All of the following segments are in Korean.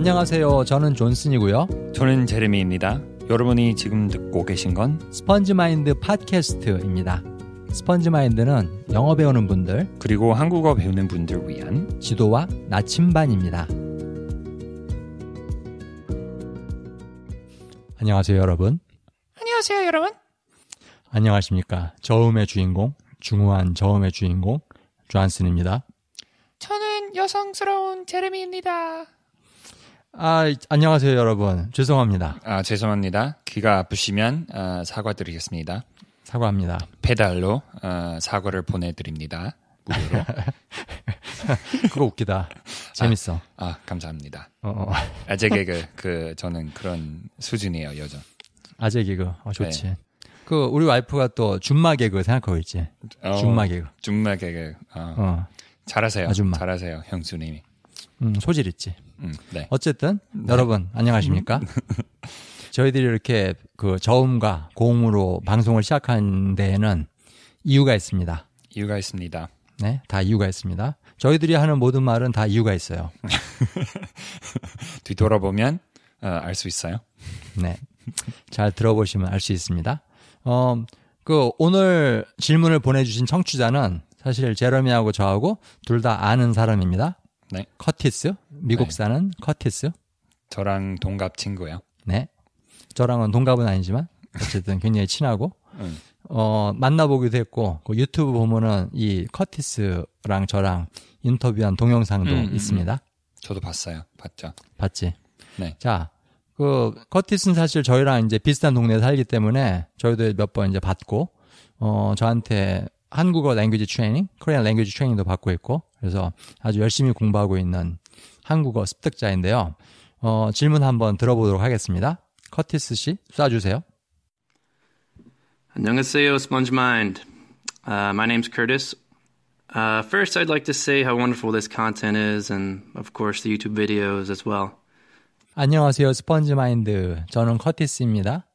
안녕하세요. 저는 존슨이고요. 저는 제레미입니다. 여러분이 지금 듣고 계신 건 스펀지 마인드 팟캐스트입니다. 스펀지 마인드는 영어 배우는 분들 그리고 한국어 배우는 분들 위한 지도와 나침반입니다. 안녕하세요, 여러분. 안녕하세요, 여러분. 안녕하십니까. 저음의 주인공, 중후한 저음의 주인공 존슨입니다. 저는 여성스러운 제레미입니다. 아, 안녕하세요, 여러분. 죄송합니다. 아, 죄송합니다. 귀가 아프시면 아, 사과드리겠습니다. 사과합니다. 배달로 아, 사과를 보내드립니다. 무료로. 그거 웃기다. 재밌어. 아, 감사합니다. 어, 어. 아재 개그 그 저는 그런 수준이에요, 여전. 아재 개그. 어, 좋지. 네. 그 우리 와이프가 또 준마 개그 생각하고 있지. 어, 준마 개그. 준마 개그. 어, 어. 잘하세요. 아줌마. 잘하세요, 형수님이. 음, 소질 있지. 음, 네. 어쨌든 여러분 안녕하십니까? 저희들이 이렇게 그 저음과 고음으로 방송을 시작한 데에는 이유가 있습니다. 이유가 있습니다. 네, 다 이유가 있습니다. 저희들이 하는 모든 말은 다 이유가 있어요. 뒤돌아보면 어, 알 수 있어요. 네. 잘 들어보시면 알 수 있습니다. 어, 그 오늘 질문을 보내주신 청취자는 사실 제러미하고 저하고 둘 다 아는 사람입니다. 네. 커티스, 미국 네. 사는 커티스. 저랑 동갑 친구요. 네. 저랑은 동갑은 아니지만 어쨌든 굉장히 친하고 음. 어, 만나보기도 했고 그 유튜브 보면은 이 커티스랑 저랑 인터뷰한 동영상도 음, 음, 있습니다. 저도 봤어요. 봤죠. 봤지? 네. 자, 그 커티스는 사실 저희랑 이제 비슷한 동네에 살기 때문에 저희도 몇 번 이제 봤고 어 저한테 한국어 랭귀지 트레이닝, 코리안 랭귀지 트레이닝도 받고 있고 그래서 아주 열심히 공부하고 있는 한국어 습득자인데요. 어 질문 한번 들어보도록 하겠습니다. 커티스 씨 쏴주세요. 안녕하세요, SpongeMind. Uh, my name's Curtis. Uh, first, I'd like to say how wonderful this content is, and of course, the YouTube videos as well. 안녕하세요. 스펀지 마인드. 저는 커티스입니다.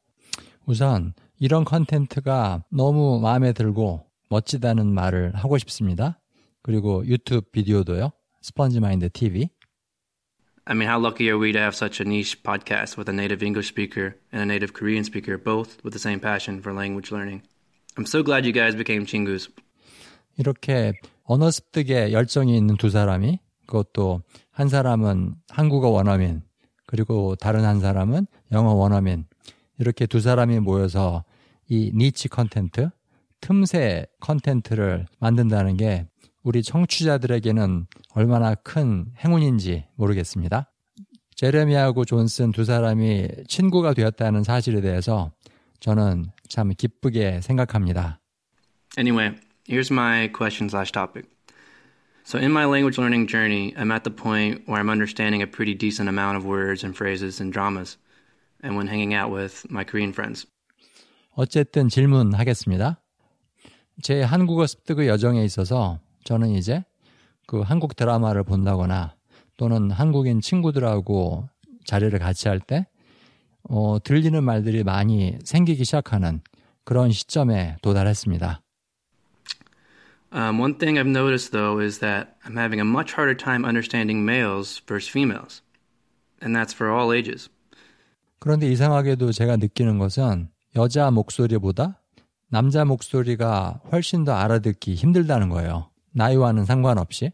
우선 이런 컨텐츠가 너무 마음에 들고 멋지다는 말을 하고 싶습니다. 그리고 유튜브 비디오도요. 스펀지 마인드 TV. I mean, how lucky are we to have such a niche podcast with a native English speaker and a native Korean speaker, both with the same passion for language learning? I'm so glad you guys became 친구s. 이렇게 언어 습득에 열정이 있는 두 사람이 그것도 한 사람은 한국어 원어민 그리고 다른 한 사람은 영어 원어민 이렇게 두 사람이 모여서 이 niche content 틈새 content를 만든다는 게 우리 청취자들에게는 얼마나 큰 행운인지 모르겠습니다. 제레미하고 존슨 두 사람이 친구가 되었다는 사실에 대해서 저는 참 기쁘게 생각합니다. Anyway, here's my question slash topic. So, in my language learning journey, I'm at the point where I'm understanding a pretty decent amount of words and phrases and dramas, and when hanging out with my Korean friends. 어쨌든 질문하겠습니다. 제 한국어 습득의 여정에 있어서 저는 이제 그 한국 드라마를 본다거나 또는 한국인 친구들하고 자리를 같이 할 때, 어, 들리는 말들이 많이 생기기 시작하는 그런 시점에 도달했습니다. Um, one thing I've noticed, though, is that I'm having a much harder time understanding males versus females, and that's for all ages. 그런데 이상하게도 제가 느끼는 것은 여자 목소리보다 남자 목소리가 훨씬 더 알아듣기 힘들다는 거예요. 나이와는 상관없이.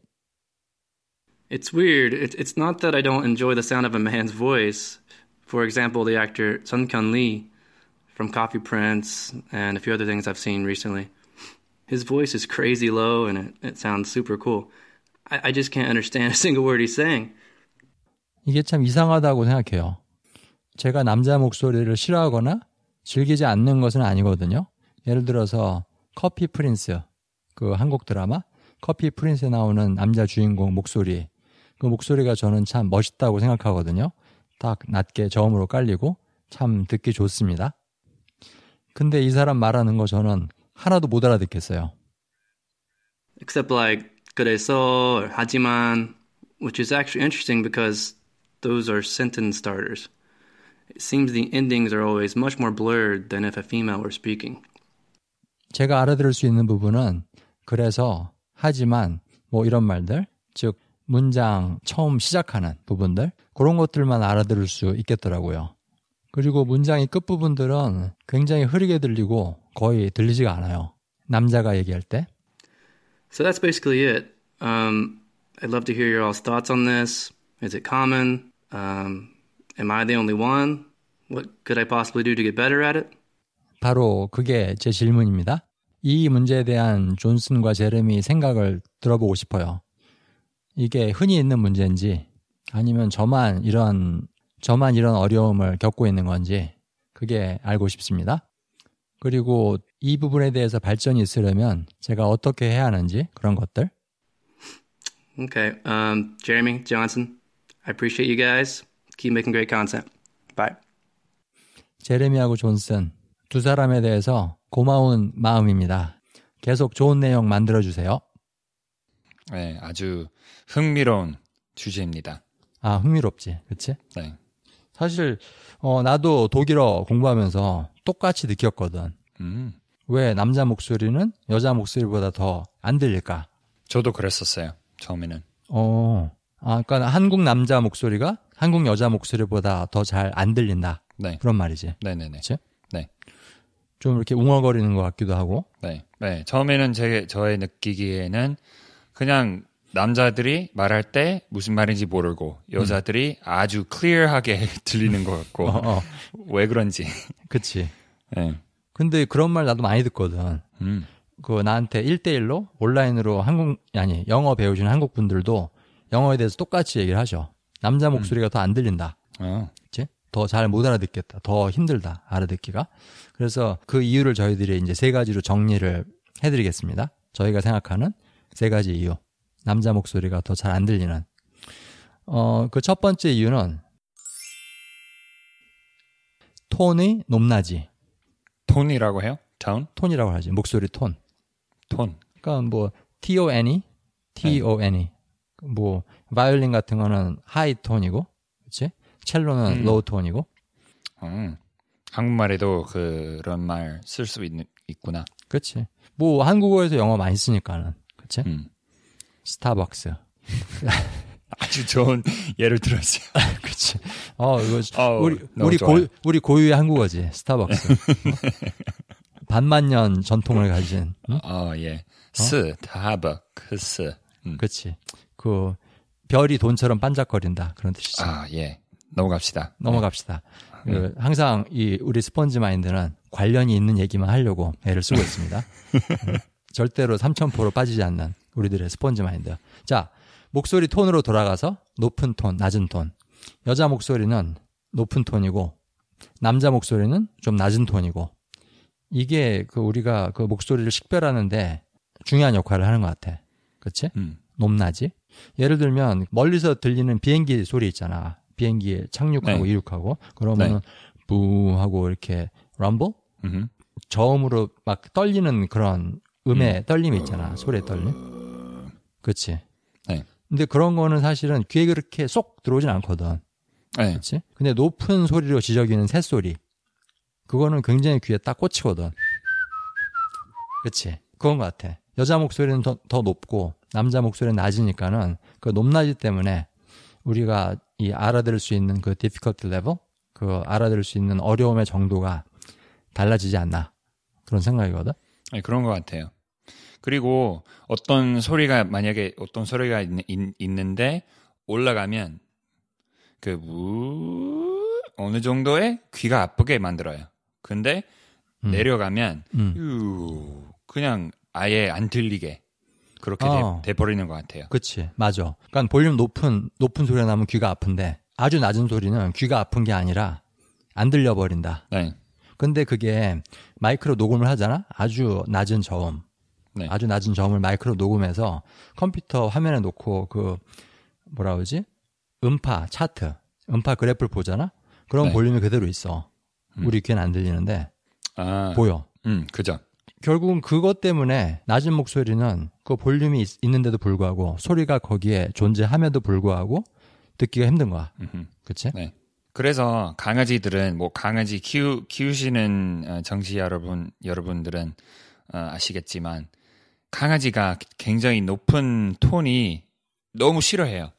It's weird. It, it's not that I don't enjoy the sound of a man's voice. For example, the actor Sun Kyun Lee from Coffee Prince and a few other things I've seen recently. His voice is crazy low and it, it sounds super cool. I, I just can't understand a single word he's saying. 이게 참 이상하다고 생각해요. 제가 남자 목소리를 싫어하거나 즐기지 않는 것은 아니거든요. 예를 들어서 커피 프린스, 그 한국 드라마 커피 프린스에 나오는 남자 주인공 목소리, 그 목소리가 저는 참 멋있다고 생각하거든요. 딱 낮게 저음으로 깔리고 참 듣기 좋습니다. 근데 이 사람 말하는 거 저는 하나도 못 알아듣겠어요. Except like 그래서 하지만, which is actually interesting because those are sentence starters. It seems the endings are always much more blurred than if a female were speaking. 제가 알아들을 수 있는 부분은 그래서 하지만 뭐 이런 말들 즉 문장 처음 시작하는 부분들 그런 것들만 알아들을 수 있겠더라고요. 그리고 문장의 끝부분들은 굉장히 흐리게 들리고 거의 들리지가 않아요. 남자가 얘기할 때. So that's basically it. Um, I'd love to hear your all's thoughts on this. Is it common? Um, am I the only one? What could I possibly do to get better at it? 바로 그게 제 질문입니다. 이 문제에 대한 존슨과 제레미 생각을 들어보고 싶어요. 이게 흔히 있는 문제인지 아니면 저만 이런 저만 이런 어려움을 겪고 있는 건지 그게 알고 싶습니다. 그리고 이 부분에 대해서 발전이 있으려면 제가 어떻게 해야 하는지 그런 것들. Okay. Um, Jeremy, Johnson, I appreciate you guys. Keep making great content. Bye. 제레미하고 존슨 두 사람에 대해서 고마운 마음입니다. 계속 좋은 내용 만들어 주세요. 네, 아주 흥미로운 주제입니다. 아 흥미롭지, 그렇지? 네. 사실 어, 나도 독일어 공부하면서 똑같이 느꼈거든. 음, 왜 남자 목소리는 여자 목소리보다 더 안 들릴까? 저도 그랬었어요. 처음에는. 어, 아, 그러니까 한국 남자 목소리가 한국 여자 목소리보다 더 잘 안 들린다. 네. 그런 말이지. 네네네. 그치? 네. 좀 이렇게 웅얼거리는 것 같기도 하고. 네. 네. 처음에는 제, 저의 느끼기에는 그냥 남자들이 말할 때 무슨 말인지 모르고 여자들이 아주 클리어하게 들리는 것 같고 어, 어, 왜 그런지. 그치. 네. 근데 그런 말 나도 많이 듣거든. 음. 그 나한테 1대1로 온라인으로 한국, 아니, 영어 배우시는 한국 분들도 영어에 대해서 똑같이 얘기를 하죠. 남자 목소리가 더안 들린다. 어. 그치? 더 잘 못 알아듣겠다. 더 힘들다. 알아듣기가. 그래서 그 이유를 저희들이 이제 세 가지로 정리를 해드리겠습니다. 저희가 생각하는 세 가지 이유. 남자 목소리가 더 잘 안 들리는. 어, 그 첫 번째 이유는 톤의 높낮이. 톤이라고 해요? 톤? 톤이라고 하지. 목소리 톤. 톤. 그러니까 뭐 T-O-N-E, T-O-N-E. 뭐 바이올린 같은 거는 high tone이고, 그렇지? 첼로는 음. low tone이고, 음. 한국말에도 그런 말 쓸 수 있구나. 그렇지. 뭐 한국어에서 영어 많이 쓰니까는, 그렇지? 음. 스타벅스, 아주 좋은 예를 들었어요. 그렇지. 어 이거 어우, 우리 우리 좋아요. 고 우리 고유의 한국어지 스타벅스. 어? 반만 년 전통을 가진, 응? 어, 예. 스, 타버크스. 음. 그렇지. 그 별이 돈처럼 반짝거린다 그런 뜻이지. 아, 예. 넘어갑시다. 넘어갑시다. 그 항상 이 우리 스펀지 마인드는 관련이 있는 얘기만 하려고 애를 쓰고 있습니다. 음, 절대로 삼천포로 빠지지 않는 우리들의 스펀지 마인드. 자, 목소리 톤으로 돌아가서 높은 톤, 낮은 톤. 여자 목소리는 높은 톤이고 남자 목소리는 좀 낮은 톤이고 이게 그 우리가 그 목소리를 식별하는데 중요한 역할을 하는 것 같아. 그치? 음. 높낮이. 예를 들면 멀리서 들리는 비행기 소리 있잖아. 비행기 착륙하고 네. 이륙하고 그러면은 부 하고 이렇게 럼블 음. 저음으로 막 떨리는 그런 음의 떨림이 있잖아. 소리의 떨림. 그렇지. 네. 근데 그런 거는 사실은 귀에 그렇게 쏙 들어오진 않거든. 네. 그렇지? 근데 높은 소리로 지저귀는 새소리. 그거는 굉장히 귀에 딱 꽂히거든. 그렇지? 그건 것 같아. 여자 목소리는 더, 더 높고 남자 목소리는 낮으니까는 그 높낮이 때문에 우리가 이 알아들을 수 있는 그 difficulty level, 그 알아들을 수 있는 어려움의 정도가 달라지지 않나 그런 생각이거든. 네, 그런 것 같아요. 그리고 어떤 소리가 만약에 어떤 소리가 있, 는데 올라가면 그 우, 어느 정도의 귀가 아프게 만들어요. 근데 음. 내려가면 음. 유, 그냥 아예 안 들리게 그렇게 어. 돼, 버리는 것 같아요. 그치, 맞아. 그러니까 볼륨 높은 높은 소리가 나면 귀가 아픈데 아주 낮은 소리는 귀가 아픈 게 아니라 안 들려 버린다. 네, 근데 그게 마이크로 녹음을 하잖아? 아주 낮은 저음. 네. 아주 낮은 저음을 마이크로 녹음해서 컴퓨터 화면에 놓고 그, 뭐라 그러지? 음파, 차트, 음파 그래프를 보잖아? 그런 네. 볼륨이 그대로 있어. 우리 귀엔 안 들리는데, 아, 보여. 음, 그죠. 결국은 그것 때문에 낮은 목소리는 그 볼륨이 있, 는데도 불구하고 소리가 거기에 존재함에도 불구하고 듣기가 힘든 거야. 그치? 네. 그래서 강아지들은 뭐 강아지 키우 키우시는 어, 정치 여러분 여러분들은 어, 아시겠지만 강아지가 굉장히 높은 톤이 너무 싫어해요.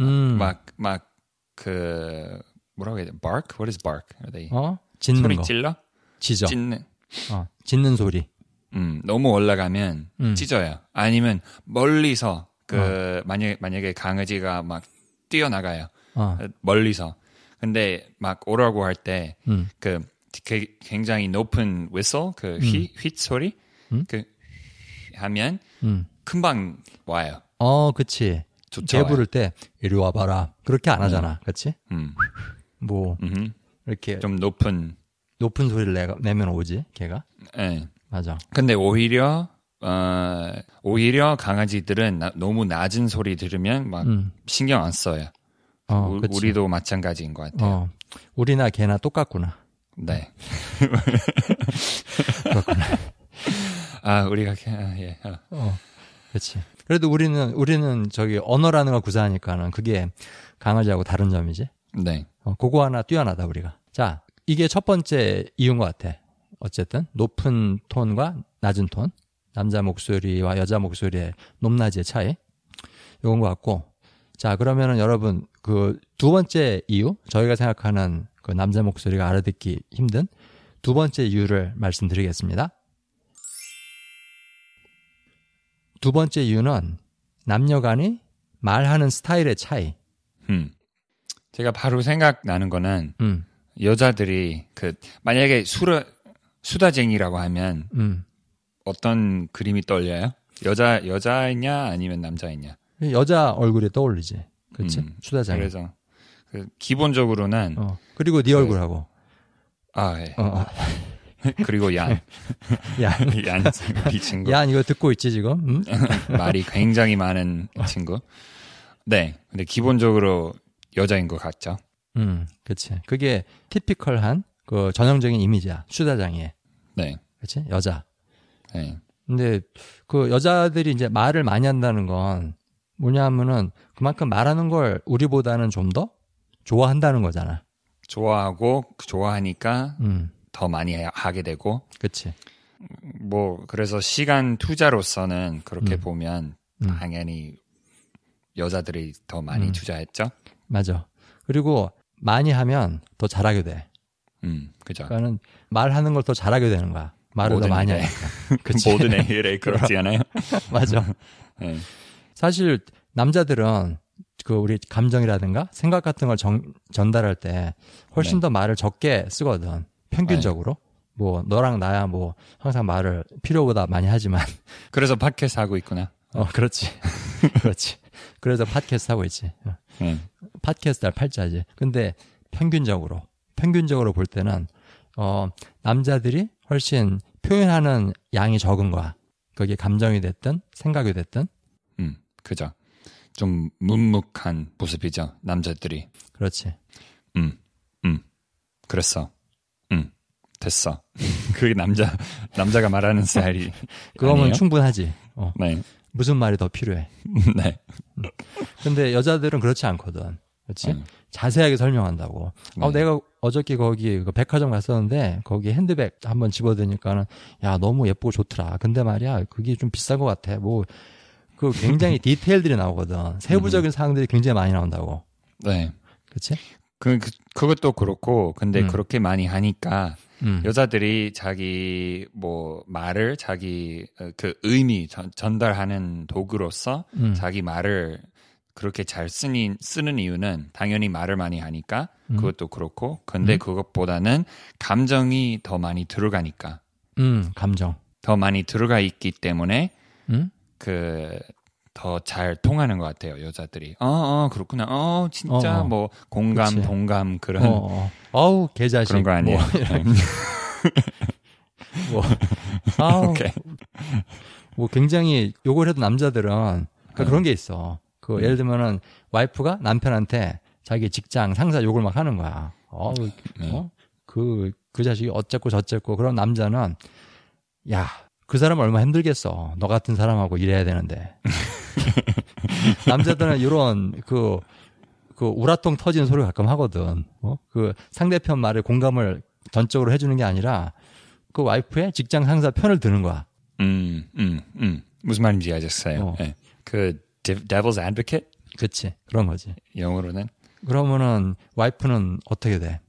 음. 막막 그 뭐라고 해야 돼? bark? What is bark? Are they 어? 짖는 소리 거. 찔러? 짖어. 짖는. 어. 짖는 소리. 음, 너무 올라가면 음. 찢어요. 아니면 멀리서 그 만약 만약에 강아지가 막 뛰어나가요. 어. 멀리서. 근데 막 오라고 할때 음. 그 굉장히 높은 whistle 그 휘, 휘 소리 음? 그 하면 음. 금방 와요. 어, 그치. 개 좋죠. 부를 때 이리 와봐라. 그렇게 안 하잖아. 음. 뭐 음. 이렇게 좀 높은 높은 소리를 내, 내면 오지. 걔가. 예. 맞아. 근데 오히려 어 오히려 강아지들은 나- 너무 낮은 소리 들으면 막 음. 신경 안 써요. 어, 우-. 우리도 마찬가지인 것 같아요. 어. 우리나 걔나 똑같구나. 네. 아, 우리가 그- 아, 예. 어. 어. 그렇지. 그래도 우리는 우리는 저기 언어라는 걸 구사하니까는 그게 강아지하고 다른 점이지. 네. 어, 그거 하나 뛰어나다 우리가. 자, 이게 첫 번째 이유인 것 같아. 어쨌든 높은 톤과 낮은 톤, 남자 목소리와 여자 목소리의 높낮이의 차이, 요건 것 같고. 자, 그러면은 여러분 그 두 번째 이유, 저희가 생각하는 그 남자 목소리가 알아듣기 힘든 두 번째 이유를 말씀드리겠습니다. 두 번째 이유는 남녀간이 말하는 스타일의 차이. 음. 제가 바로 생각나는 거는 음, 여자들이 그 만약에 수라 수다쟁이라고 하면 음. 어떤 그림이 떠올려요? 여자 여자이냐 아니면 남자이냐? 여자 얼굴이 떠올리지. 그렇지? 음, 수다장. 그래서 그 기본적으로는 어. 그리고 네 얼굴하고. 아 예. 어, 어. 그리고 얀. 야, 얀이 친구. 야, 이거 듣고 있지 지금? 음? 말이 굉장히 많은 친구. 네. 근데 기본적으로 여자인 것 같죠. 음, 그렇지. 그게 티피컬한 그 전형적인 이미지야. 수다장이의. 네. 그렇지? 여자. 네. 근데 그 여자들이 이제 말을 많이 한다는 건 뭐냐면은 그만큼 말하는 걸 우리보다는 좀 더 좋아한다는 거잖아. 좋아하고 좋아하니까 음, 더 많이 하- 하게 되고 그렇지. 뭐 그래서 시간 투자로서는 그렇게 음. 보면 음. 당연히 여자들이 더 많이 음. 투자했죠. 맞아. 그리고 많이 하면 더 잘하게 돼. 음, 그죠. 그러니까는 말하는 걸 더 잘하게 되는 거야. 말을 더 많이. 그치? 모든 애들에 그렇지 않아요? 맞아. 네. 사실 남자들은 그 우리 감정이라든가 생각 같은 걸 정- 전달할 때 훨씬 네. 더 말을 적게 쓰거든. 평균적으로. 뭐 너랑 나야 뭐 항상 말을 필요보다 많이 하지만 그래서 팟캐스트 하고 있구나. 어 그렇지. 그렇지. 그래서 팟캐스트 하고 있지. 어, 네. 팟캐스트 할 팔자지. 근데 평균적으로 평균적으로 볼 때는 어 남자들이 훨씬 표현하는 양이 적은 거야. 그게 감정이 됐든 생각이 됐든 음, 그죠. 좀 묵묵한 모습이죠. 남자들이. 그렇지. 음, 음. 그랬어. 음, 됐어. 그게 남자, 남자가 말하는 스타일이. 그거면 아니에요? 충분하지. 어. 네. 무슨 말이 더 필요해. 네. 근데 여자들은 그렇지 않거든. 그렇지? 음. 자세하게 설명한다고. 네. 어, 내가 어저께 거기 그 백화점 갔었는데 거기 핸드백 한번 집어드니까는 야 너무 예쁘고 좋더라. 근데 말이야 그게 좀 비싼 것 같아. 뭐 그 굉장히 디테일들이 나오거든. 세부적인 사항들이 굉장히 많이 나온다고. 네. 그렇지? 그, 그, 그것도 그렇고, 근데 음. 그렇게 많이 하니까, 음. 여자들이 자기, 뭐, 말을, 자기, 어, 그 의미 전, 전달하는 도구로서, 음. 자기 말을 그렇게 잘 쓰니, 쓰는 이유는, 당연히 말을 많이 하니까, 음. 그것도 그렇고, 근데 음. 그것보다는, 감정이 더 많이 들어가니까, 음, 감정. 더 많이 들어가 있기 때문에, 음? 그, 더 잘 통하는 것 같아요, 여자들이. 어, 어, 그렇구나. 어, 진짜, 어, 어. 뭐, 공감, 그치. 동감, 그런, 어, 어. 어우 개자식. 그런 거 아니에요? 뭐, 뭐. 아우, 오케이. 뭐 굉장히 욕을 해도 남자들은 그러니까 그런 게 있어. 그 음. 예를 들면은 와이프가 남편한테 자기 직장 상사 욕을 막 하는 거야. 어, 네. 어? 그, 그 자식이 어쨌고 저쨌고 그런 남자는 야, 그 사람 얼마 나 힘들겠어. 너 같은 사람하고 일해야 되는데. 남자들은 이런 그, 그 우라통 터지는 소리 가끔 하거든. 어? 그 상대편 말에 공감을 전적으로 해주는 게 아니라 그 와이프의 직장 상사 편을 드는 거야. 음, 음, 음. 무슨 말인지 알겠어요. 어. 예. 그, devil's advocate? 그치. 그런 거지. 영어로는 그러면은 와이프는 어떻게 돼?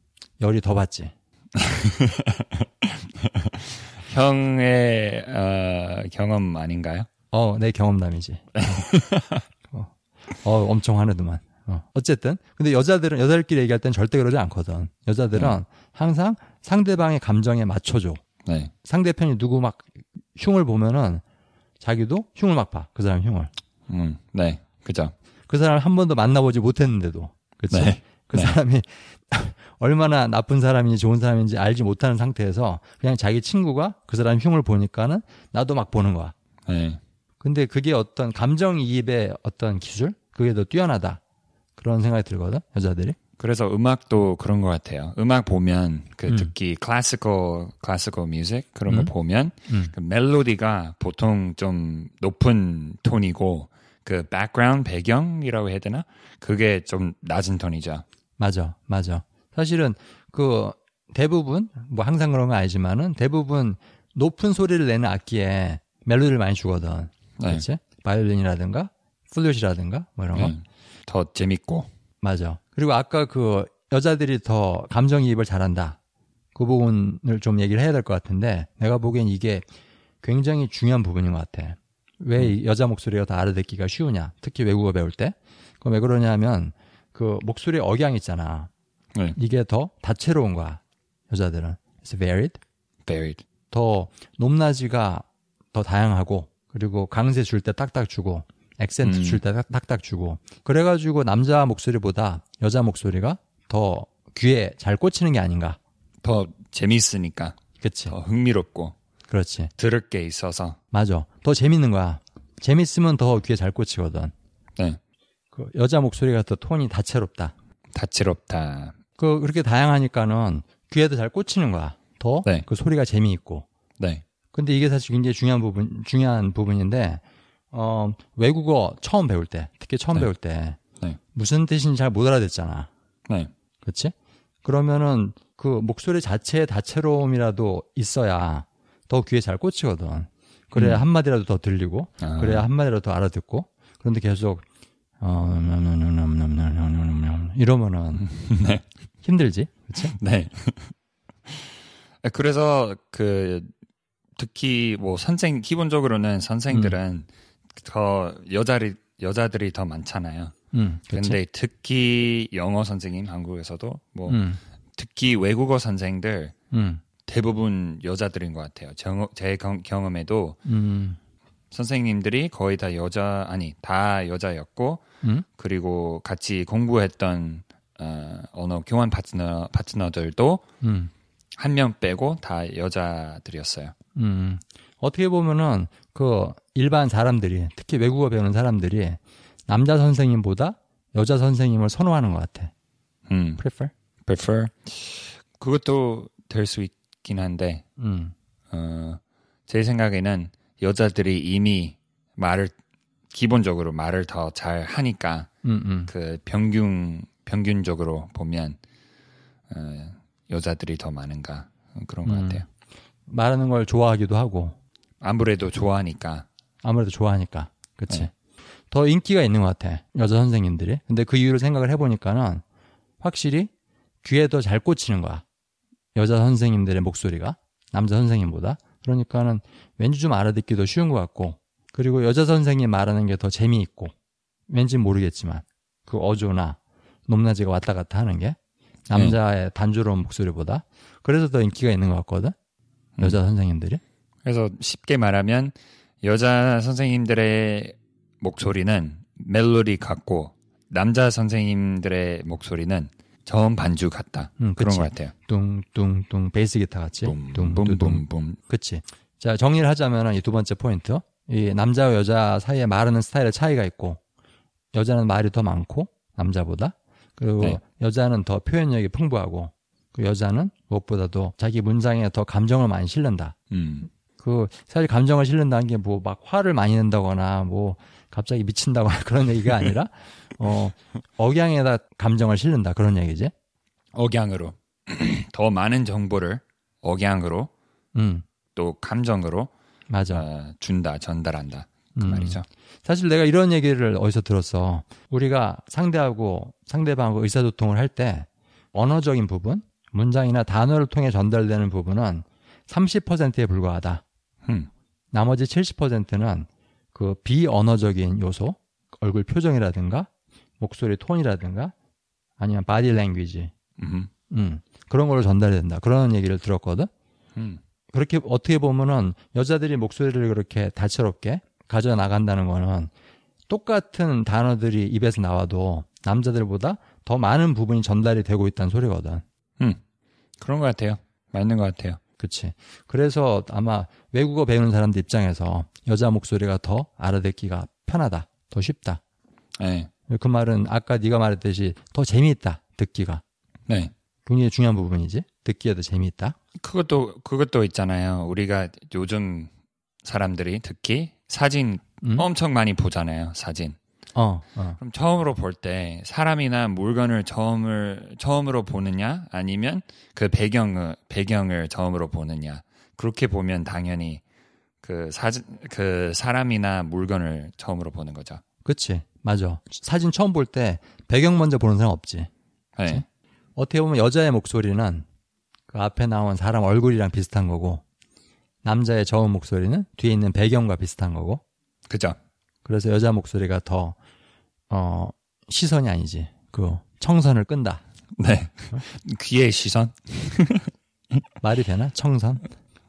열이 더 받지. 형의 어, 경험 아닌가요? 어, 내 경험담이지. 어, 어, 엄청 화내더만. 어. 어쨌든 근데 여자들은 여자들끼리 얘기할 땐 절대 그러지 않거든. 여자들은 음. 항상 상대방의 감정에 맞춰줘. 네. 상대편이 누구 막 흉을 보면은 자기도 흉을 막 봐. 그 사람 흉을. 음, 네. 그죠. 그 사람을 한 번도 만나보지 못했는데도. 그치? 네. 그 네. 사람이 얼마나 나쁜 사람인지 좋은 사람인지 알지 못하는 상태에서 그냥 자기 친구가 그 사람 흉을 보니까는 나도 막 보는 거야. 네. 근데 그게 어떤 감정이입의 어떤 기술? 그게 더 뛰어나다. 그런 생각이 들거든, 여자들이. 그래서 음악도 그런 것 같아요. 음악 보면 그 음. 특히 classical classical music 그런 음. 거 보면 음. 그 멜로디가 보통 좀 높은 톤이고 그 background 배경이라고 해야 되나? 그게 좀 낮은 톤이죠. 맞아, 맞아. 사실은 그 대부분, 뭐 항상 그런 건 아니지만은 대부분 높은 소리를 내는 악기에 멜로디를 많이 주거든. 네. 그렇지? 바이올린이라든가 플룻이라든가 뭐 이런 거. 네. 더 재밌고. 맞아. 그리고 아까 그 여자들이 더 감정이입을 잘한다. 그 부분을 좀 얘기를 해야 될 것 같은데 내가 보기엔 이게 굉장히 중요한 부분인 것 같아. 왜이 여자 목소리가 더 알아듣기가 쉬우냐? 특히 외국어 배울 때. 그왜 그러냐면 그 목소리 억양 있잖아. 네. 이게 더 다채로운 거야. 여자들은. It's varied. buried. 더 높낮이가 더 다양하고 그리고 강세 줄 때 딱딱 주고 액센트 음. 줄때 딱딱 주고 그래가지고 남자 목소리보다 여자 목소리가 더 귀에 잘 꽂히는 게 아닌가. 더 재밌으니까 그치? 더 흥미롭고 그렇지. 들을 게 있어서. 맞아. 더 재밌는 거야. 재밌으면 더 귀에 잘 꽂히거든. 네. 그 여자 목소리가 더 톤이 다채롭다. 다채롭다. 그 그렇게 다양하니까는 귀에도 잘 꽂히는 거야. 더그 네. 소리가 재미있고. 네. 근데 이게 사실 굉장히 중요한 부분, 중요한 부분인데, 어, 외국어 처음 배울 때, 특히 처음 네. 배울 때, 네. 무슨 뜻인지 잘 못 알아듣잖아. 네. 그치? 그러면은 그 목소리 자체의 다채로움이라도 있어야 더 귀에 잘 꽂히거든. 그래야 음. 한마디라도 더 들리고, 아. 그래야 한마디라도 더 알아듣고, 그런데 계속, 어, 이러면은 네. 힘들지. 그치? 네. 그래서 그 특히 뭐 선생 기본적으로는 선생들은 더 여자리 여자들이 더 많잖아요. 음, 그치? 근데 특히 영어 선생님 한국에서도 뭐 음, 특히 외국어 선생들 음, 대부분 여자들인 것 같아요. 정- 제 경- 경험 에도 음, 선생님들이 거의 다 여자 아니 다 여자였고 음, 그리고 같이 공부했던 어, 언어 교환 파트너 파트너들도 음. 한명 빼고 다 여자들이었어요. 음, 어떻게 보면은 그 일반 사람들이 특히 외국어 배우는 사람들이 남자 선생님보다 여자 선생님을 선호하는 것 같아. 음, prefer? prefer 그것도 될 수 있 긴 한데 음, 어, 제 생각에는 여자들이 이미 말을 기본적으로 말을 더 잘 하니까 음, 음, 그 평균 평균적으로 보면 어, 여자들이 더 많은가 그런 것 음. 같아요. 말하는 걸 좋아하기도 하고 아무래도 좋아하니까 아무래도 좋아하니까, 그치? 네. 더 인기가 있는 것 같아 여자 선생님들이. 근데 그 이유를 생각을 해보니까는 확실히 귀에 더 잘 꽂히는 거야. 여자 선생님들의 목소리가 남자 선생님보다. 그러니까는 왠지 좀 알아듣기도 쉬운 것 같고 그리고 여자 선생님 말하는 게 더 재미있고 왠지 모르겠지만 그 어조나 높낮이가 왔다 갔다 하는 게 남자의 단조로운 목소리보다 그래서 더 인기가 있는 것 같거든? 여자 선생님들이? 그래서 쉽게 말하면 여자 선생님들의 목소리는 멜로디 같고 남자 선생님들의 목소리는 저음 반주 같다. 음, 그런. 것 같아요. 뚱뚱뚱 베이스 기타 같이 뚱뚱뚱. 그치 자 정리를 하자면 이 두 번째 포인트 이 남자와 여자 사이에 말하는 스타일의 차이가 있고 여자는 말이 더 많고 남자보다 그리고 네. 여자는 더 표현력이 풍부하고 그 여자는 무엇보다도 자기 문장에 더 감정을 많이 실른다 음. 그 사실 감정을 실른다는 게 뭐 막 화를 많이 낸다거나 뭐 갑자기 미친다거나 그런 얘기가 아니라 어 억양에다 감정을 실른다 그런 얘기지 억양으로 더 많은 정보를 억양으로 음 또 감정으로 맞아 어, 준다 전달한다 그 음. 말이죠. 사실 내가 이런 얘기를 어디서 들었어. 우리가 상대하고 상대방하고 의사소통을 할 때 언어적인 부분, 문장이나 단어를 통해 전달되는 부분은 30%에 불과하다. 음. 나머지 70%는 그 비언어적인 요소, 얼굴 표정이라든가 목소리 톤이라든가 아니면 body language, 음. 음, 그런 걸로 전달이 된다. 그런 얘기를 들었거든. 음. 그렇게 어떻게 보면은 여자들이 목소리를 그렇게 다채롭게 가져 나간다는 거는 똑같은 단어들이 입에서 나와도 남자들보다 더 많은 부분이 전달이 되고 있다는 소리거든. 음. 그런 것 같아요. 맞는 것 같아요. 그치. 그래서 아마 외국어 배우는 사람들 입장에서 여자 목소리가 더 알아듣기가 편하다. 더 쉽다. 네. 그 말은 아까 네가 말했듯이 더 재미있다. 듣기가. 네. 굉장히 중요한 부분이지. 듣기에도 재미있다. 그것도 그것도 있잖아요. 우리가 요즘 사람들이 특히 사진 음? 엄청 많이 보잖아요. 사진. 어, 어. 그럼 처음으로 볼 때 사람이나 물건을 처음을 처음으로 보느냐 아니면 그 배경을 배경을 처음으로 보느냐 그렇게 보면 당연히 그 사진 그 사람이나 물건을 처음으로 보는 거죠. 그치. 맞아. 사진 처음 볼 때 배경 먼저 보는 사람 없지. 네. 어떻게 보면 여자의 목소리는 그 앞에 나온 사람 얼굴이랑 비슷한 거고 남자의 저음 목소리는 뒤에 있는 배경과 비슷한 거고 그죠. 그래서 여자 목소리가 더 어, 시선이 아니지. 그 청선을 끈다. 네. 귀의 시선. 말이 되나? 청선.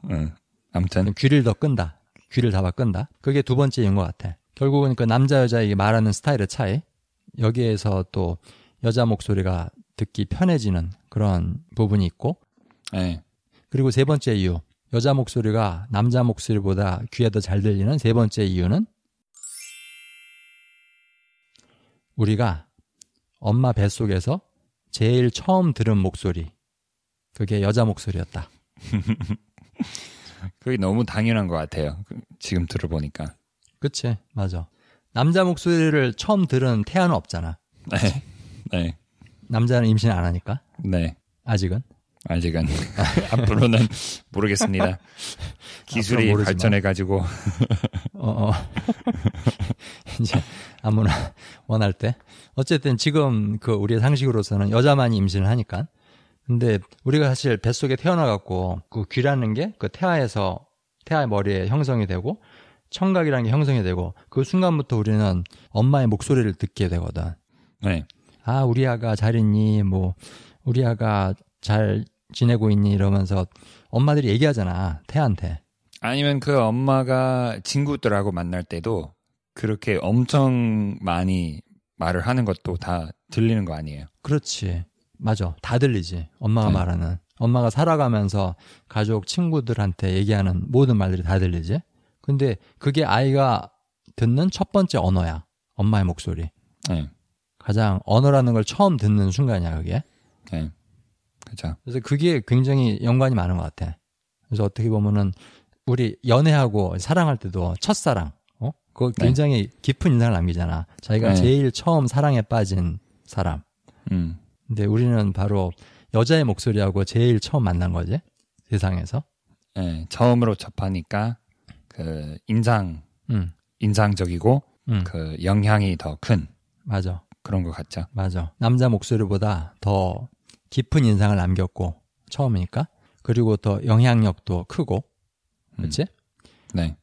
응. 아무튼 귀를 더 끈다. 귀를 잡아 끈다. 그게 두 번째인 것 같아. 결국은 그 남자 여자 이 말하는 스타일의 차이. 여기에서 또 여자 목소리가 듣기 편해지는 그런 부분이 있고 네. 그리고 세 번째 이유. 여자 목소리가 남자 목소리보다 귀에 더 잘 들리는 세 번째 이유는 우리가 엄마 뱃속에서 제일 처음 들은 목소리. 그게 여자 목소리였다. 그게 너무 당연한 것 같아요. 그- 지금 들어보니까. 그치? 맞아. 남자 목소리를 처음 들은 태아는 없잖아. 네. 네. 남자는 임신 안 하니까. 네. 아직은. 아직은 앞으로는 모르겠습니다. 기술이 앞으로. 발전해가지고 어, 어. 이제 아무나 원할 때. 어쨌든 지금 그 우리의 상식으로서는 여자만이 임신을 하니까. 근데 우리가 사실 뱃속에 태어나갖고 그 귀라는 게 그 태아에서 태아의 머리에 형성이 되고 청각이라는 게 형성이 되고 그 순간부터 우리는 엄마의 목소리를 듣게 되거든. 네. 아, 우리 아가 잘 있니? 뭐, 우리 아가 잘 지내고 있니? 이러면서 엄마들이 얘기하잖아. 태한테. 아니면 그 엄마가 친구들하고 만날 때도 그렇게 엄청 많이 말을 하는 것도 다 들리는 거 아니에요? 그렇지. 맞아. 다 들리지. 엄마가 네. 말하는. 엄마가 살아가면서 가족, 친구들한테 얘기하는 모든 말들이 다 들리지. 근데 그게 아이가 듣는 첫 번째 언어야. 엄마의 목소리. 네. 가장 언어라는 걸 처음 듣는 순간이야, 그게. 네. 그죠. 그래서 그게 굉장히 연관이 많은 것 같아. 그래서 어떻게 보면은 우리 연애하고 사랑할 때도 첫사랑, 어? 그거 네. 굉장히 깊은 인상을 남기잖아. 자기가 네. 제일 처음 사랑에 빠진 사람. 음. 근데 우리는 바로 여자의 목소리하고 제일 처음 만난 거지. 세상에서. 네. 처음으로 접하니까 그 인상 응, 인상적이고 응. 그 영향이 더 큰 맞아. 그런 것 같죠. 맞아. 남자 목소리보다 더 깊은 인상을 남겼고, 처음이니까. 그리고 더 영향력도 크고. 그렇지? 네.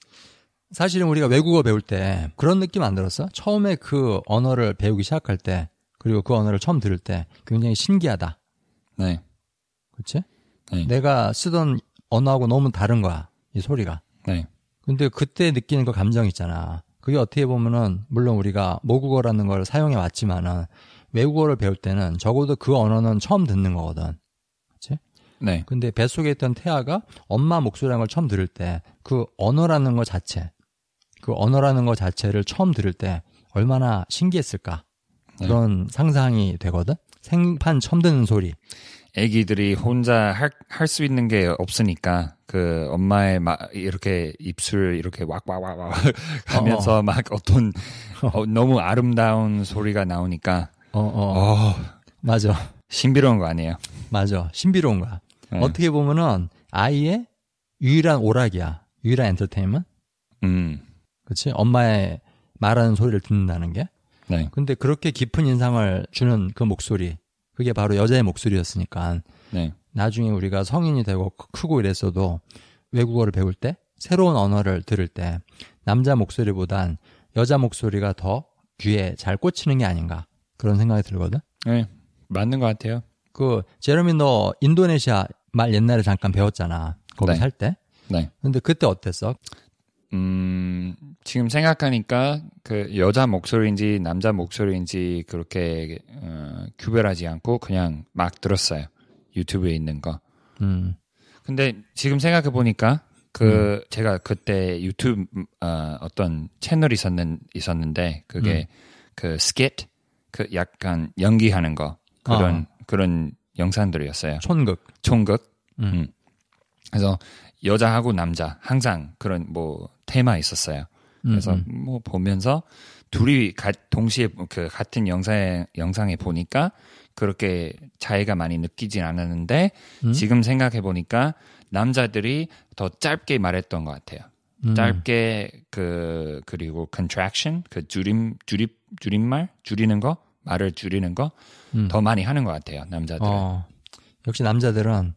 사실은 우리가 외국어 배울 때 그런 느낌 안 들었어? 처음에 그 언어를 배우기 시작할 때 그리고 그 언어를 처음 들을 때 굉장히 신기하다. 네. 그렇지? 네. 내가 쓰던 언어하고 너무 다른 거야. 이 소리가. 네. 근데 그때 느끼는 그 감정 있잖아. 그게 어떻게 보면은 물론 우리가 모국어라는 걸 사용해 왔지만은 외국어를 배울 때는 적어도 그 언어는 처음 듣는 거거든. 그렇지? 네. 근데 뱃속에 있던 태아가 엄마 목소리라는 걸 처음 들을 때 그 언어라는 것 자체, 그 언어라는 것 자체를 처음 들을 때 얼마나 신기했을까. 네. 그런 상상이 되거든. 생판 처음 듣는 소리. 아기들이 혼자 할할수 있는 게 없으니까 그 엄마의 막 이렇게 입술 이렇게 왁왁왁왁 하면서 막 어떤 어, 너무 아름다운 소리가 나오니까 어, 어, 어, 맞아. 신비로운 거 아니에요? 맞아. 신비로운 거야. 네. 어떻게 보면은 아이의 유일한 오락이야. 유일한 엔터테인먼트. 음. 그치? 엄마의 말하는 소리를 듣는다는 게. 네. 근데 그렇게 깊은 인상을 주는 그 목소리, 그게 바로 여자의 목소리였으니까 네. 나중에 우리가 성인이 되고 크- 크고 이랬어도 외국어를 배울 때 새로운 언어를 들을 때 남자 목소리보단 여자 목소리가 더 귀에 잘 꽂히는 게 아닌가 그런 생각이 들거든. 네. 맞는 것 같아요. 그 제레미 너 인도네시아 말 옛날에 잠깐 배웠잖아. 거기 네. 살 때. 네. 근데 그때 어땠어? 음, 지금 생각하니까 그 여자 목소리인지 남자 목소리인지 그렇게 어, 구별하지 않고 그냥 막 들었어요. 유튜브에 있는 거. 음. 근데 지금 생각해 보니까 그 제가 그때 유튜브 어, 어떤 채널이 있었는 있었는데 그게 그 스킷 그 약간 연기하는 거 그런 그런 영상들이었어요. 촌극. 총극. 음. 음. 그래서 여자하고 남자 항상 그런 뭐 테마 있었어요. 그래서 음, 뭐 보면서 둘이 가- 동시에 그 같은 영상에 영상에 보니까 그렇게 차이가 많이 느끼진 않았는데 음? 지금 생각해 보니까 남자들이 더 짧게 말했던 것 같아요. 음. 짧게 그 그리고 contraction 그 줄임 줄임 줄임말 줄이는 거 말을 줄이는 거더 음. 많이 하는 것 같아요 남자들은. 어. 역시 남자들은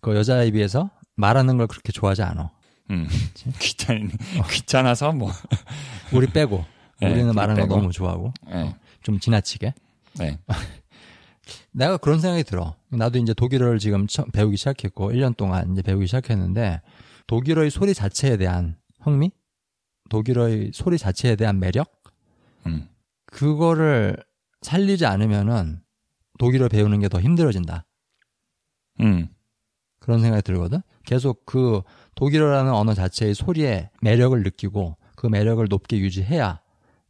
그 여자에 비해서 말하는 걸 그렇게 좋아하지 않아. 음. 귀찮 귀찮아서 뭐. 우리 빼고. 네, 우리는 우리 말하는 거 빼고. 너무 좋아하고. 네. 좀 지나치게. 네. 내가 그런 생각이 들어. 나도 이제 독일어를 지금 처- 배우기 시작했고 1년 동안 이제 배우기 시작했는데 독일어의 소리 자체에 대한 흥미, 독일어의 소리 자체에 대한 매력, 음. 그거를 살리지 않으면은 독일어 배우는 게 더 힘들어진다. 음. 그런 생각이 들거든. 계속 그 독일어라는 언어 자체의 소리의 매력을 느끼고 그 매력을 높게 유지해야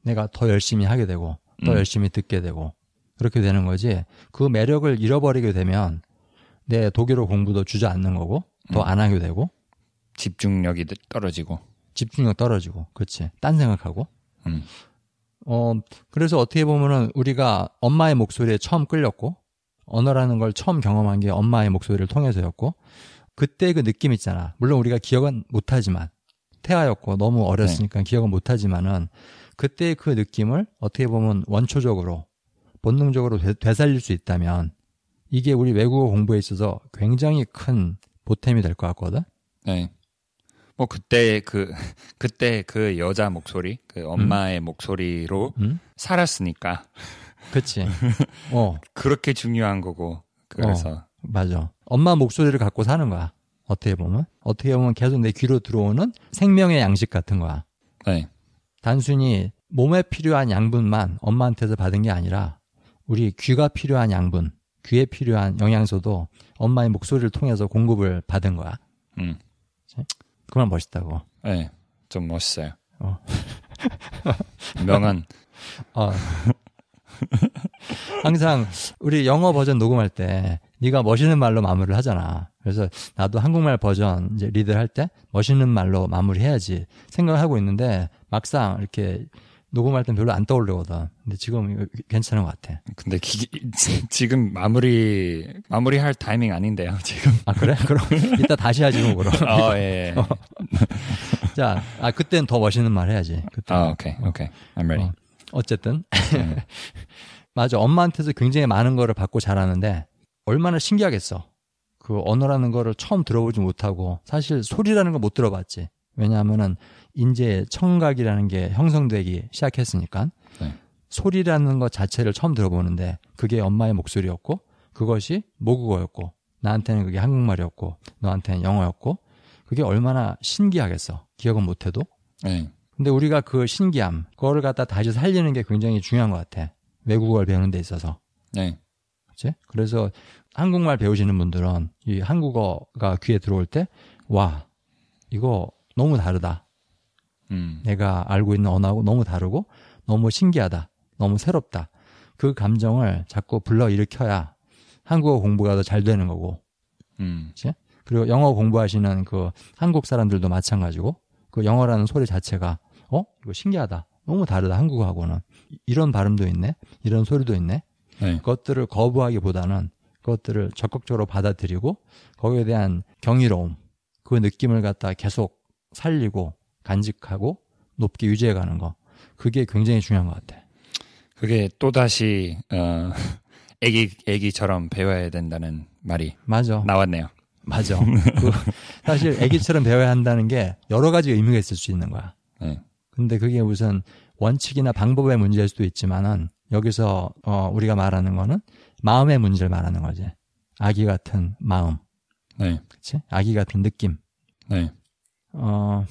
내가 더 열심히 하게 되고 더 음. 열심히 듣게 되고 그렇게 되는 거지. 그 매력을 잃어버리게 되면 내 독일어 공부도 주저앉는 거고 더 음. 안 하게 되고 집중력이 떨어지고. 집중력 떨어지고 그렇지. 딴 생각하고. 음. 어 그래서 어떻게 보면은 우리가 엄마의 목소리에 처음 끌렸고 언어라는 걸 처음 경험한 게 엄마의 목소리를 통해서였고 그때 그 느낌 있잖아. 물론 우리가 기억은 못하지만 태아였고 너무 어렸으니까 기억은 못하지만은 그때 그 느낌을 어떻게 보면 원초적으로 본능적으로 되, 되살릴 수 있다면 이게 우리 외국어 공부에 있어서 굉장히 큰 보탬이 될 것 같거든. 네. 뭐 그때 그 그때 그 여자 목소리, 그 엄마의 목소리로 음? 살았으니까 그치. 어, 그렇게 중요한 거고. 그래서 맞아. 엄마 목소리를 갖고 사는 거야. 어떻게 보면. 어떻게 보면 계속 내 귀로 들어오는 생명의 양식 같은 거야. 네. 단순히 몸에 필요한 양분만 엄마한테서 받은 게 아니라 우리 귀가 필요한 양분, 귀에 필요한 영양소도 엄마의 목소리를 통해서 공급을 받은 거야. 음. 그만 멋있다고. 네. 좀 멋있어요. 어. 명언. 어. 항상 우리 영어 버전 녹음할 때 네가 멋있는 말로 마무리를 하잖아. 그래서 나도 한국말 버전 이제 리드를 할 때 멋있는 말로 마무리해야지 생각을 하고 있는데 막상 이렇게 녹음할 땐 별로 안 떠오르거든. 근데 지금 괜찮은 것 같아. 근데 기, 지금 마무리 마무리할 타이밍 아닌데요, 지금. 아 그래? 그럼 이따 다시 하지 뭐 그럼. 어, 예. 예. 자, 아 그땐 더 멋있는 말 해야지. 그때. 아, 오케이. 오케이. I'm ready. 어. 어쨌든 음. 맞아. 엄마한테서 굉장히 많은 거를 받고 자라는데 얼마나 신기하겠어. 그 언어라는 거를 처음 들어보지 못하고 사실 소리라는 거못 들어봤지. 왜냐하면은 이제 청각이라는 게 형성되기 시작했으니까 네. 소리라는 것 자체를 처음 들어보는데 그게 엄마의 목소리였고 그것이 모국어였고 나한테는 그게 한국말이었고 너한테는 영어였고 그게 얼마나 신기하겠어. 기억은 못해도. 네. 근데 우리가 그 신기함, 그거를 갖다 다시 살리는 게 굉장히 중요한 것 같아. 외국어를 배우는 데 있어서. 네. 그치? 그래서 한국말 배우시는 분들은 이 한국어가 귀에 들어올 때, 와, 이거 너무 다르다. 음. 내가 알고 있는 언어하고 너무 다르고, 너무 신기하다. 너무 새롭다. 그 감정을 자꾸 불러 일으켜야 한국어 공부가 더 잘 되는 거고, 음. 그리고 영어 공부하시는 그 한국 사람들도 마찬가지고 그 영어라는 소리 자체가 어 이거 신기하다 너무 다르다 한국어하고는 이런 발음도 있네 이런 소리도 있네 네. 그것들을 거부하기보다는 그것들을 적극적으로 받아들이고 거기에 대한 경이로움 그 느낌을 갖다 계속 살리고 간직하고 높게 유지해 가는 거. 그게 굉장히 중요한 것 같아. 그게 또 다시 어, 애기 애기처럼 배워야 된다는 말이 맞아. 나왔네요. 맞아. 그 사실 아기처럼 배워야 한다는 게 여러 가지 의미가 있을 수 있는 거야. 네. 근데 그게 무슨 원칙이나 방법의 문제일 수도 있지만은 여기서 어 우리가 말하는 거는 마음의 문제를 말하는 거지. 아기 같은 마음. 네. 그치? 아기 같은 느낌. 네. 어,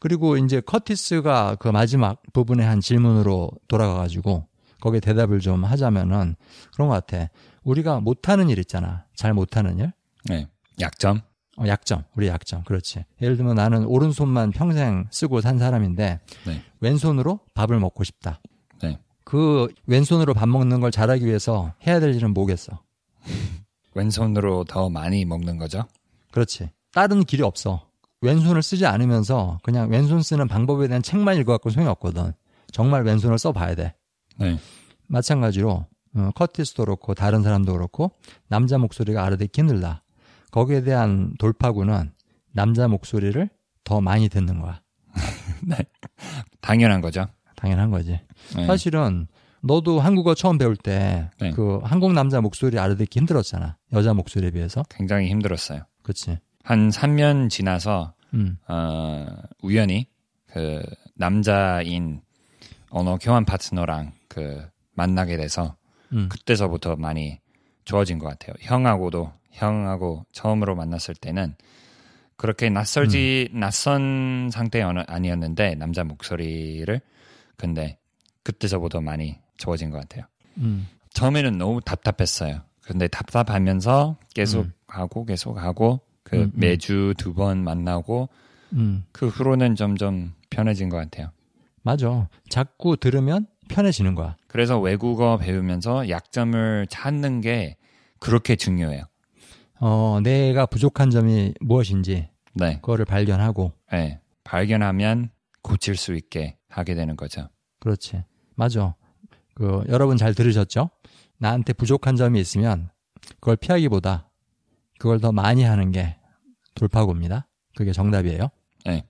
그리고 이제 커티스가 그 마지막 부분에 한 질문으로 돌아가가지고 거기에 대답을 좀 하자면은 그런 것 같아. 우리가 못하는 일 있잖아. 잘 못하는 일. 네. 약점. 어, 약점. 우리 약점. 그렇지. 예를 들면 나는 오른손만 평생 쓰고 산 사람인데 네. 왼손으로 밥을 먹고 싶다. 네. 그 왼손으로 밥 먹는 걸 잘하기 위해서 해야 될 일은 뭐겠어? 왼손으로 더 많이 먹는 거죠. 그렇지. 다른 길이 없어. 왼손을 쓰지 않으면서 그냥 왼손 쓰는 방법에 대한 책만 읽어갖고 소용이 없거든. 정말 왼손을 써봐야 돼. 네. 마찬가지로 어, 커티스도 그렇고 다른 사람도 그렇고 남자 목소리가 알아듣기 힘들다. 거기에 대한 돌파구는 남자 목소리를 더 많이 듣는 거야. 당연한 거죠. 당연한 거지. 네. 사실은 너도 한국어 처음 배울 때 네. 그 한국 남자 목소리 알아듣기 힘들었잖아. 여자 목소리에 비해서. 굉장히 힘들었어요. 그치? 한 3년 지나서 음. 어, 우연히 그 남자인 언어 교환 파트너랑 그 만나게 돼서 음. 그때서부터 많이 좋아진 것 같아요. 형하고도 형하고 처음으로 만났을 때는 그렇게 낯설지 낯선 상태 아니었는데 남자 목소리를 근데 그때서부터 많이 좋아진 것 같아요. 음. 처음에는 너무 답답했어요. 근데 답답하면서 계속 음. 하고 계속 하고 그 음, 음. 매주 두 번 만나고 음. 그 후로는 점점 편해진 것 같아요. 맞아. 자꾸 들으면 편해지는 거야. 그래서 외국어 배우면서 약점을 찾는 게 그렇게 중요해요. 어, 내가 부족한 점이 무엇인지 네, 그거를 발견하고 네. 발견하면 고칠 수 있게 하게 되는 거죠. 그렇지. 맞아. 그 여러분 잘 들으셨죠? 나한테 부족한 점이 있으면 그걸 피하기보다 그걸 더 많이 하는 게 돌파구입니다. 그게 정답이에요. 네.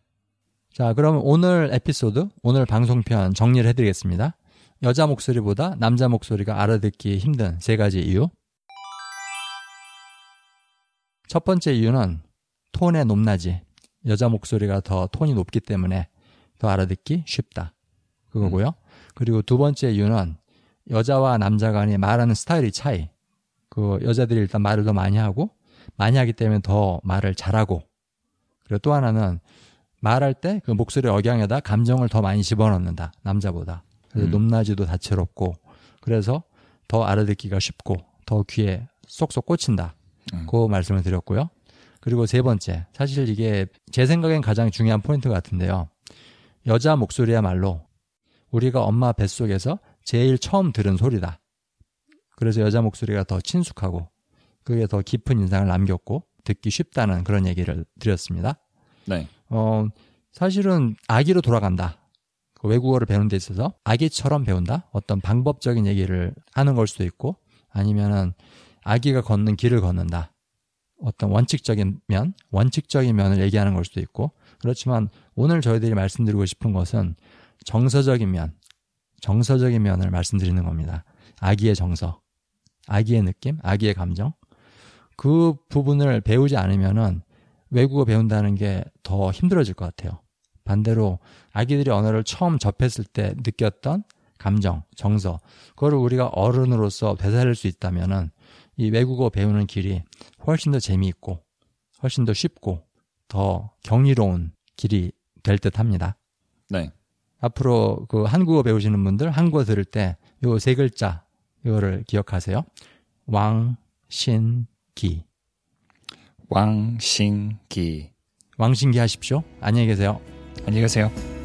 자, 그럼 오늘 에피소드, 오늘 방송편 정리를 해드리겠습니다. 여자 목소리보다 남자 목소리가 알아듣기 힘든 세 가지 이유. 첫 번째 이유는 톤의 높낮이. 여자 목소리가 더 톤이 높기 때문에 더 알아듣기 쉽다. 그거고요. 그리고 두 번째 이유는 여자와 남자 간이 말하는 스타일이 차이. 그 여자들이 일단 말을 더 많이 하고 많이 하기 때문에 더 말을 잘하고 그리고 또 하나는 말할 때 그 목소리 억양에다 감정을 더 많이 집어넣는다 남자보다 그래서 음. 높낮이도 다채롭고 그래서 더 알아듣기가 쉽고 더 귀에 쏙쏙 꽂힌다 음. 그 말씀을 드렸고요 그리고 세 번째 사실 이게 제 생각엔 가장 중요한 포인트 같은데요 여자 목소리야말로 우리가 엄마 뱃속에서 제일 처음 들은 소리다 그래서 여자 목소리가 더 친숙하고 그게 더 깊은 인상을 남겼고 듣기 쉽다는 그런 얘기를 드렸습니다. 네. 어, 사실은 아기로 돌아간다. 그 외국어를 배우는 데 있어서 아기처럼 배운다. 어떤 방법적인 얘기를 하는 걸 수도 있고 아니면은 아기가 걷는 길을 걷는다. 어떤 원칙적인 면, 원칙적인 면을 얘기하는 걸 수도 있고 그렇지만 오늘 저희들이 말씀드리고 싶은 것은 정서적인 면, 정서적인 면을 말씀드리는 겁니다. 아기의 정서, 아기의 느낌, 아기의 감정. 그 부분을 배우지 않으면은 외국어 배운다는 게 더 힘들어질 것 같아요. 반대로 아기들이 언어를 처음 접했을 때 느꼈던 감정, 정서, 그거를 우리가 어른으로서 되살릴 수 있다면은 이 외국어 배우는 길이 훨씬 더 재미있고 훨씬 더 쉽고 더 경이로운 길이 될 듯 합니다. 네. 앞으로 그 한국어 배우시는 분들 한국어 들을 때 요 세 글자 이거를 기억하세요. 왕신기. 왕신기. 왕신기 하십시오. 안녕히 계세요. 안녕히 계세요.